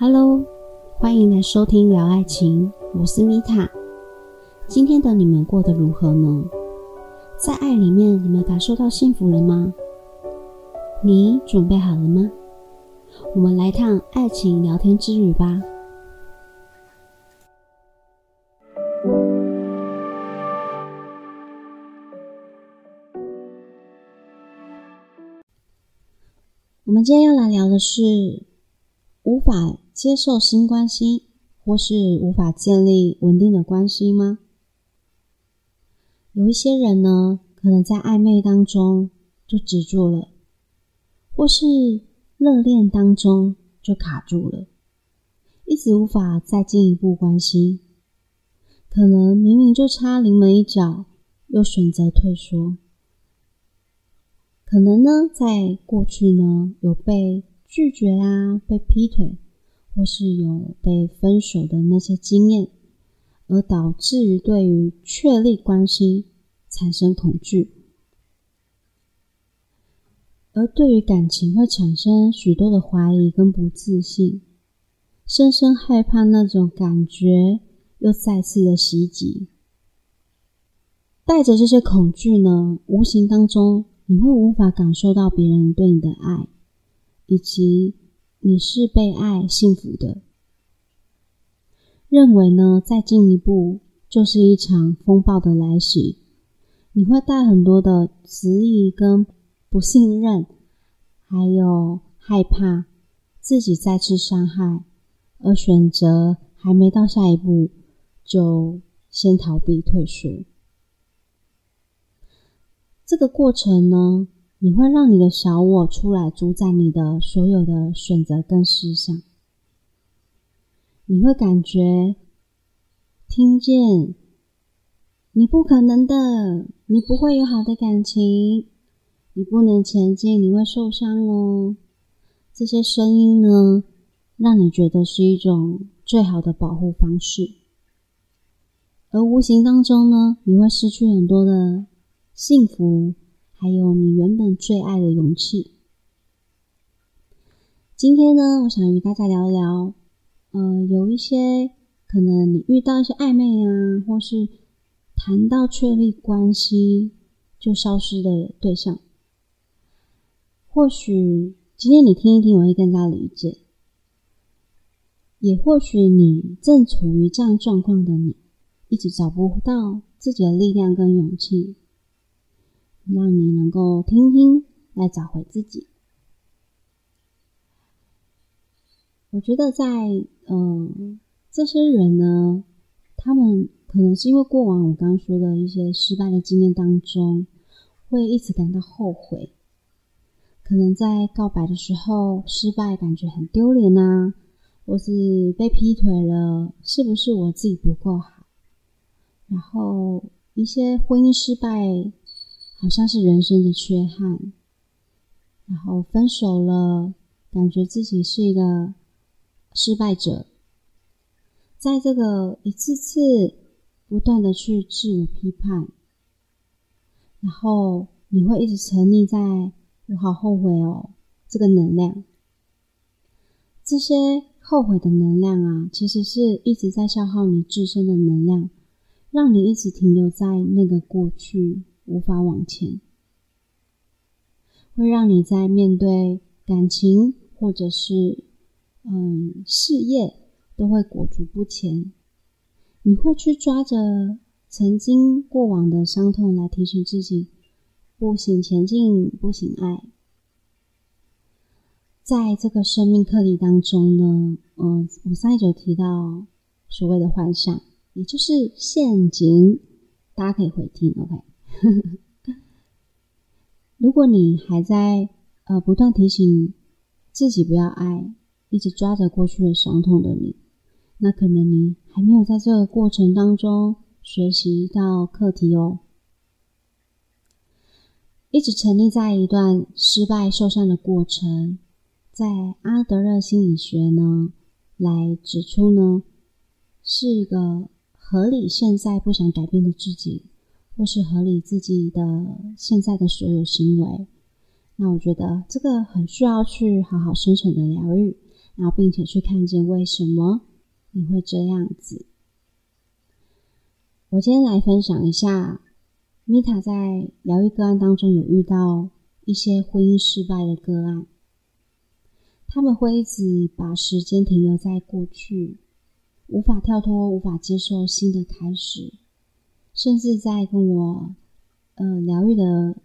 Hello，欢迎来收听聊爱情，我是米塔。今天的你们过得如何呢？在爱里面，你们感受到幸福了吗？你准备好了吗？我们来趟爱情聊天之旅吧。我们今天要来聊的是无法接受新关系，或是无法建立稳定的关系吗？有一些人呢，可能在暧昧当中就止住了，或是热恋当中就卡住了，一直无法再进一步关系。可能明明就差临门一脚，又选择退缩。可能呢，在过去呢，有被拒绝啊，被劈腿，或是有被分手的那些经验，而导致于对于确立关系产生恐惧，而对于感情会产生许多的怀疑跟不自信，深深害怕那种感觉又再次的袭击，带着这些恐惧呢，无形当中。你会无法感受到别人对你的爱，以及你是被爱、幸福的。认为呢，再进一步就是一场风暴的来袭。你会带很多的质疑跟不信任，还有害怕自己再次伤害，而选择还没到下一步就先逃避退缩。这个过程呢，你会让你的小我出来主宰你的所有的选择跟思想。你会感觉听见你不可能的，你不会有好的感情，你不能前进，你会受伤哦。这些声音呢，让你觉得是一种最好的保护方式，而无形当中呢，你会失去很多的。幸福，还有你原本最爱的勇气。今天呢，我想与大家聊聊，呃，有一些可能你遇到一些暧昧啊，或是谈到确立关系就消失的对象。或许今天你听一听，我会更加理解。也或许你正处于这样状况的你，一直找不到自己的力量跟勇气。让你能够听听，来找回自己。我觉得在嗯，这些人呢，他们可能是因为过往我刚刚说的一些失败的经验当中，会一直感到后悔。可能在告白的时候失败，感觉很丢脸呐，或是被劈腿了，是不是我自己不够好？然后一些婚姻失败。好像是人生的缺憾，然后分手了，感觉自己是一个失败者，在这个一次次不断的去自我批判，然后你会一直沉溺在“我好后悔哦”这个能量，这些后悔的能量啊，其实是一直在消耗你自身的能量，让你一直停留在那个过去。无法往前，会让你在面对感情或者是嗯事业都会裹足不前。你会去抓着曾经过往的伤痛来提醒自己，不行前进，不行爱。在这个生命课题当中呢，嗯，我上一集有提到所谓的幻象，也就是陷阱，大家可以回听，OK。如果你还在呃不断提醒自己不要爱，一直抓着过去的伤痛的你，那可能你还没有在这个过程当中学习到课题哦。一直沉溺在一段失败受伤的过程，在阿德勒心理学呢来指出呢，是一个合理现在不想改变的自己。或是合理自己的现在的所有行为，那我觉得这个很需要去好好深层的疗愈，然后并且去看见为什么你会这样子。我今天来分享一下，米塔在疗愈个案当中有遇到一些婚姻失败的个案，他们会一直把时间停留在过去，无法跳脱，无法接受新的开始，甚至在跟我呃疗愈的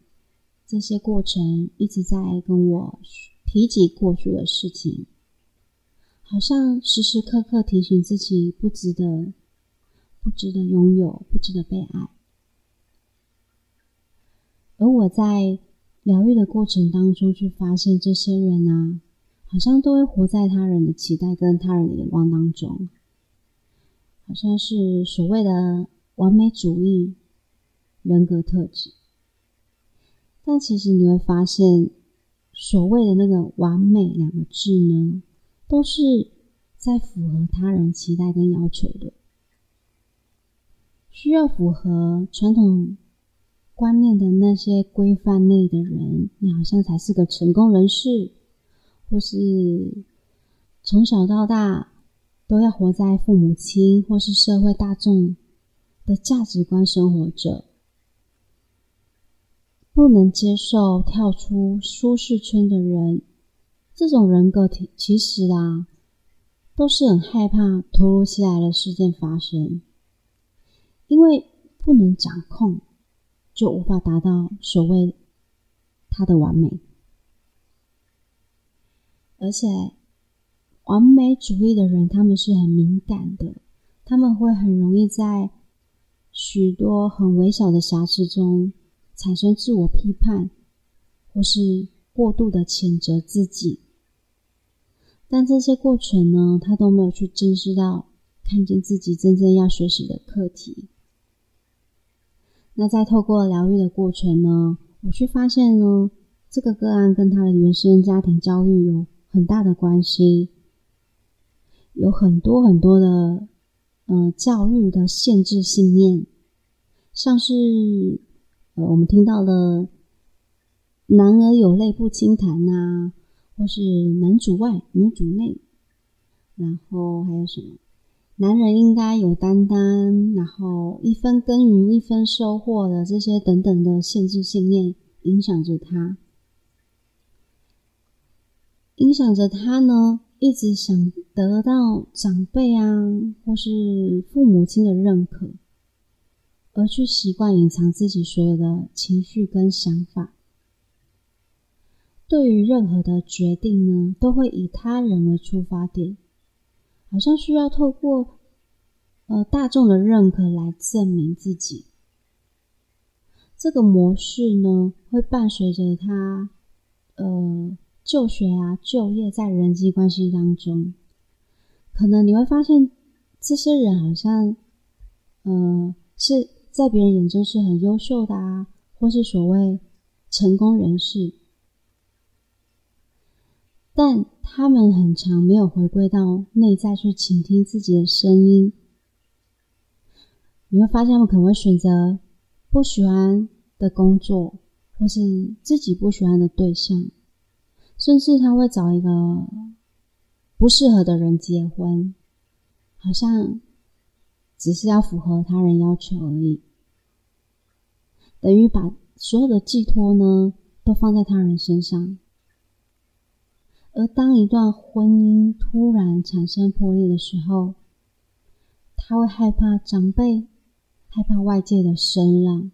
这些过程，一直在跟我提及过去的事情，好像时时刻刻提醒自己不值得。不值得拥有，不值得被爱。而我在疗愈的过程当中，去发现这些人啊，好像都会活在他人的期待跟他人的眼光当中，好像是所谓的完美主义人格特质。但其实你会发现，所谓的那个“完美”两个字呢，都是在符合他人期待跟要求的。需要符合传统观念的那些规范内的人，你好像才是个成功人士，或是从小到大都要活在父母亲或是社会大众的价值观生活着，不能接受跳出舒适圈的人，这种人格体其实啊，都是很害怕突如其来的事件发生。因为不能掌控，就无法达到所谓他的完美。而且，完美主义的人，他们是很敏感的，他们会很容易在许多很微小的瑕疵中产生自我批判，或是过度的谴责自己。但这些过程呢，他都没有去正视到，看见自己真正要学习的课题。那在透过疗愈的过程呢，我去发现呢，这个个案跟他的原生家庭教育有很大的关系，有很多很多的，呃，教育的限制信念，像是呃，我们听到的“男儿有泪不轻弹”呐，或是“男主外女主内”，然后还有什么？男人应该有担当，然后一分耕耘一分收获的这些等等的限制信念影响着他，影响着他呢，一直想得到长辈啊或是父母亲的认可，而去习惯隐藏自己所有的情绪跟想法。对于任何的决定呢，都会以他人为出发点。好像需要透过呃大众的认可来证明自己，这个模式呢会伴随着他呃就学啊、就业，在人际关系当中，可能你会发现这些人好像呃是在别人眼中是很优秀的啊，或是所谓成功人士。但他们很长没有回归到内在去倾听自己的声音，你会发现他们可能会选择不喜欢的工作，或是自己不喜欢的对象，甚至他会找一个不适合的人结婚，好像只是要符合他人要求而已，等于把所有的寄托呢都放在他人身上。而当一段婚姻突然产生破裂的时候，他会害怕长辈，害怕外界的声浪，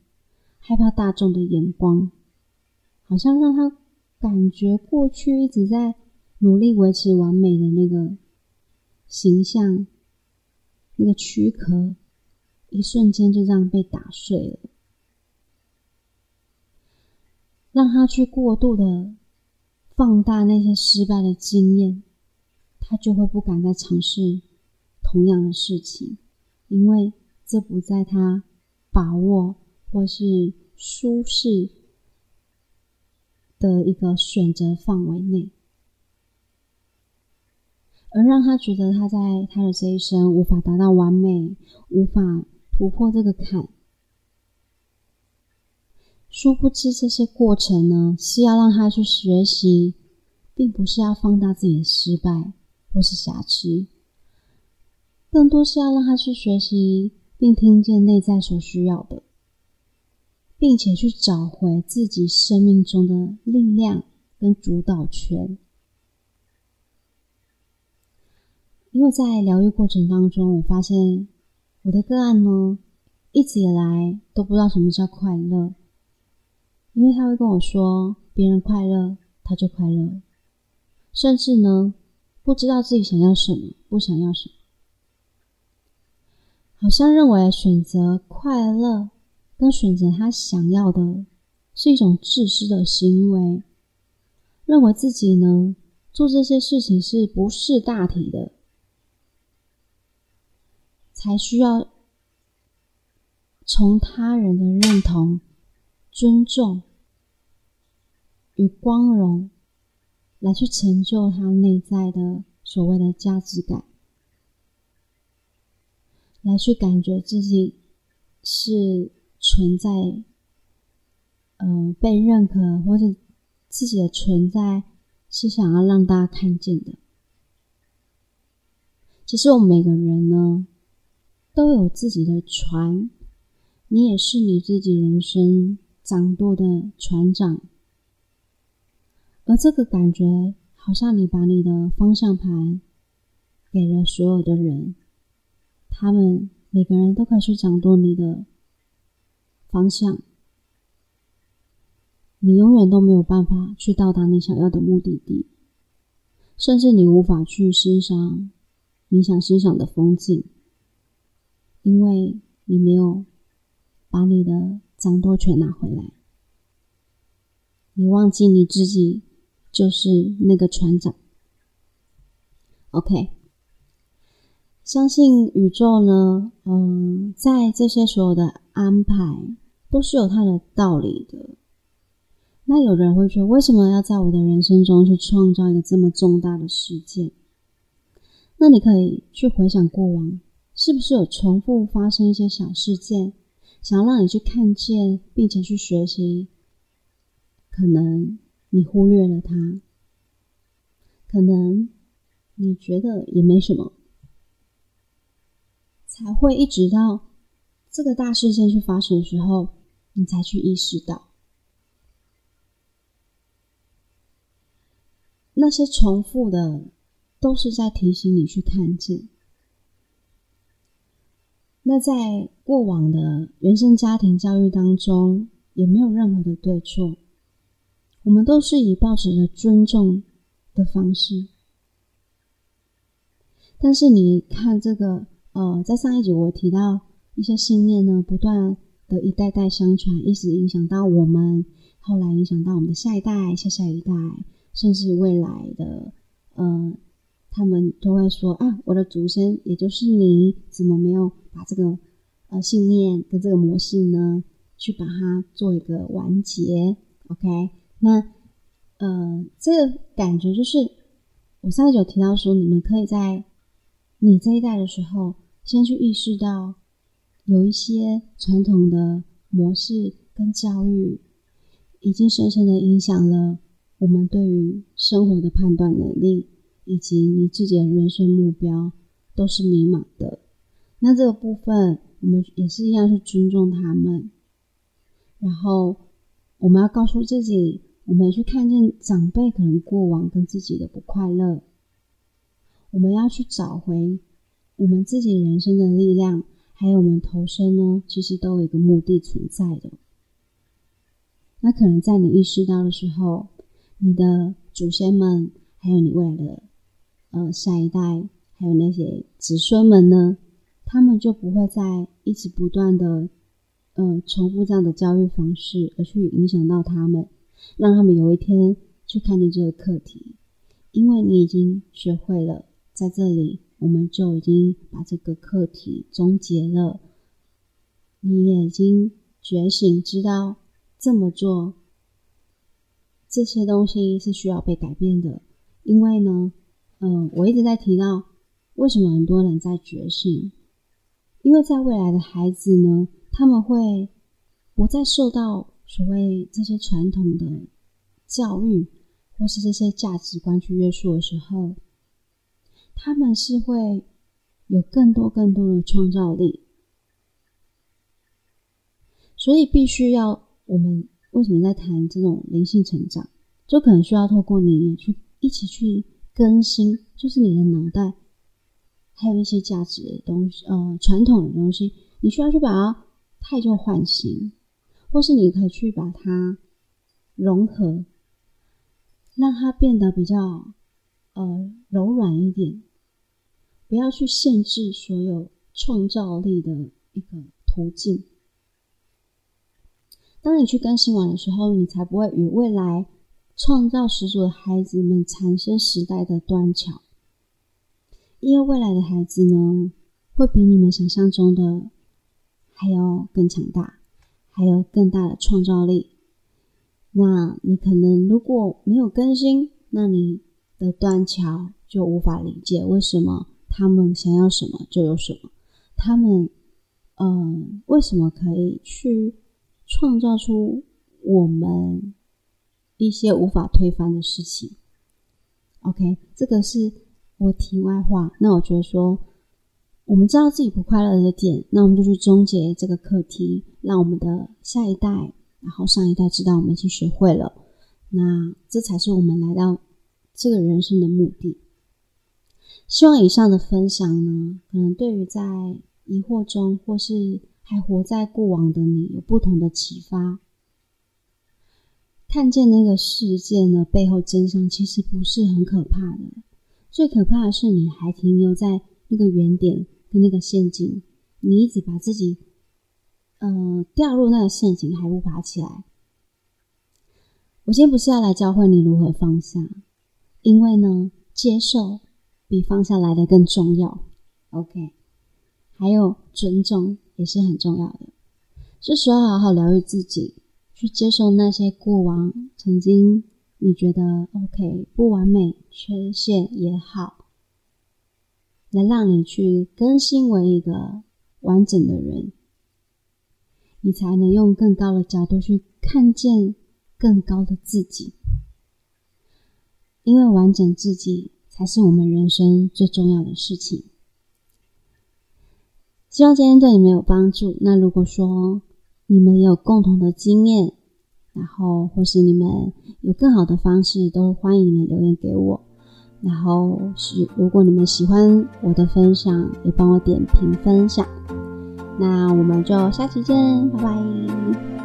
害怕大众的眼光，好像让他感觉过去一直在努力维持完美的那个形象，那个躯壳，一瞬间就这样被打碎了，让他去过度的。放大那些失败的经验，他就会不敢再尝试同样的事情，因为这不在他把握或是舒适的一个选择范围内，而让他觉得他在他的这一生无法达到完美，无法突破这个坎。殊不知，这些过程呢，是要让他去学习，并不是要放大自己的失败，或是瑕疵，更多是要让他去学习并听见内在所需要的，并且去找回自己生命中的力量跟主导权。因为在疗愈过程当中，我发现我的个案呢，一直以来都不知道什么叫快乐，因为他会跟我说，别人快乐他就快乐，甚至呢，不知道自己想要什么，不想要什么，好像认为选择快乐跟选择他想要的是一种自私的行为，认为自己呢做这些事情是不是大体的。才需要从他人的认同、尊重与光荣来去成就他内在的所谓的价值感，来去感觉自己是存在，嗯，被认可，或者自己的存在是想要让大家看见的。其实我们每个人呢。都有自己的船，你也是你自己人生掌舵的船长。而这个感觉，好像你把你的方向盘给了所有的人，他们每个人都可以去掌舵你的方向，你永远都没有办法去到达你想要的目的地，甚至你无法去欣赏你想欣赏的风景。因为你没有把你的掌舵权拿回来，你忘记你自己就是那个船长。OK，相信宇宙呢，嗯，在这些所有的安排都是有它的道理的。那有人会说，为什么要在我的人生中去创造一个这么重大的事件？那你可以去回想过往。是不是有重复发生一些小事件，想要让你去看见，并且去学习？可能你忽略了它，可能你觉得也没什么，才会一直到这个大事件去发生的时候，你才去意识到那些重复的，都是在提醒你去看见。那在过往的原生家庭教育当中，也没有任何的对错，我们都是以保持着尊重的方式。但是你看这个，呃，在上一集我提到一些信念呢，不断的一代代相传，一直影响到我们，后来影响到我们的下一代、下下一代，甚至未来的，呃。他们都会说：“啊，我的祖先，也就是你，怎么没有把这个呃信念跟这个模式呢，去把它做一个完结？”OK，那呃，这个感觉就是，我上次有提到说，你们可以在你这一代的时候，先去意识到有一些传统的模式跟教育，已经深深的影响了我们对于生活的判断能力。以及你自己的人生目标都是迷茫的，那这个部分我们也是一样去尊重他们。然后我们要告诉自己，我们去看见长辈可能过往跟自己的不快乐，我们要去找回我们自己人生的力量，还有我们投身呢，其实都有一个目的存在的。那可能在你意识到的时候，你的祖先们，还有你未来的。呃，下一代还有那些子孙们呢，他们就不会再一直不断的，呃，重复这样的教育方式，而去影响到他们，让他们有一天去看见这个课题，因为你已经学会了，在这里我们就已经把这个课题终结了，你也已经觉醒，知道这么做，这些东西是需要被改变的，因为呢。嗯，我一直在提到，为什么很多人在觉醒？因为在未来的孩子呢，他们会不再受到所谓这些传统的教育或是这些价值观去约束的时候，他们是会有更多更多的创造力。所以必须要我们为什么在谈这种灵性成长，就可能需要透过你也去一起去更新，就是你的脑袋还有一些价值的东西，呃，传统的东西，你需要去把它太旧换新，或是你可以去把它融合，让它变得比较呃柔软一点，不要去限制所有创造力的一个途径。当你去更新完的时候，你才不会与未来创造始祖的孩子们产生时代的断桥。因为未来的孩子呢，会比你们想象中的还要更强大，还有更大的创造力。那你可能如果没有更新，那你的断桥就无法理解为什么他们想要什么就有什么，他们嗯，为什么可以去。创造出我们一些无法推翻的事情。OK，这个是我题外话。那我觉得说，我们知道自己不快乐的点，那我们就去终结这个课题，让我们的下一代，然后上一代知道我们已经学会了。那这才是我们来到这个人生的目的。希望以上的分享呢，可能对于在疑惑中或是。还活在过往的你，有不同的启发。看见那个事件的背后真相，其实不是很可怕的。最可怕的是，你还停留在那个原点跟那个陷阱，你一直把自己，呃，掉入那个陷阱，还不爬起来。我今天不是要来教会你如何放下，因为呢，接受比放下来的更重要。OK，还有尊重。也是很重要的，是需要好好疗愈自己，去接受那些过往曾经你觉得 OK 不完美、缺陷也好，来让你去更新为一个完整的人，你才能用更高的角度去看见更高的自己，因为完整自己才是我们人生最重要的事情。希望今天对你们有帮助。那如果说你们有共同的经验，然后或是你们有更好的方式，都欢迎你们留言给我。然后是如果你们喜欢我的分享，也帮我点评分享。那我们就下期见，拜拜。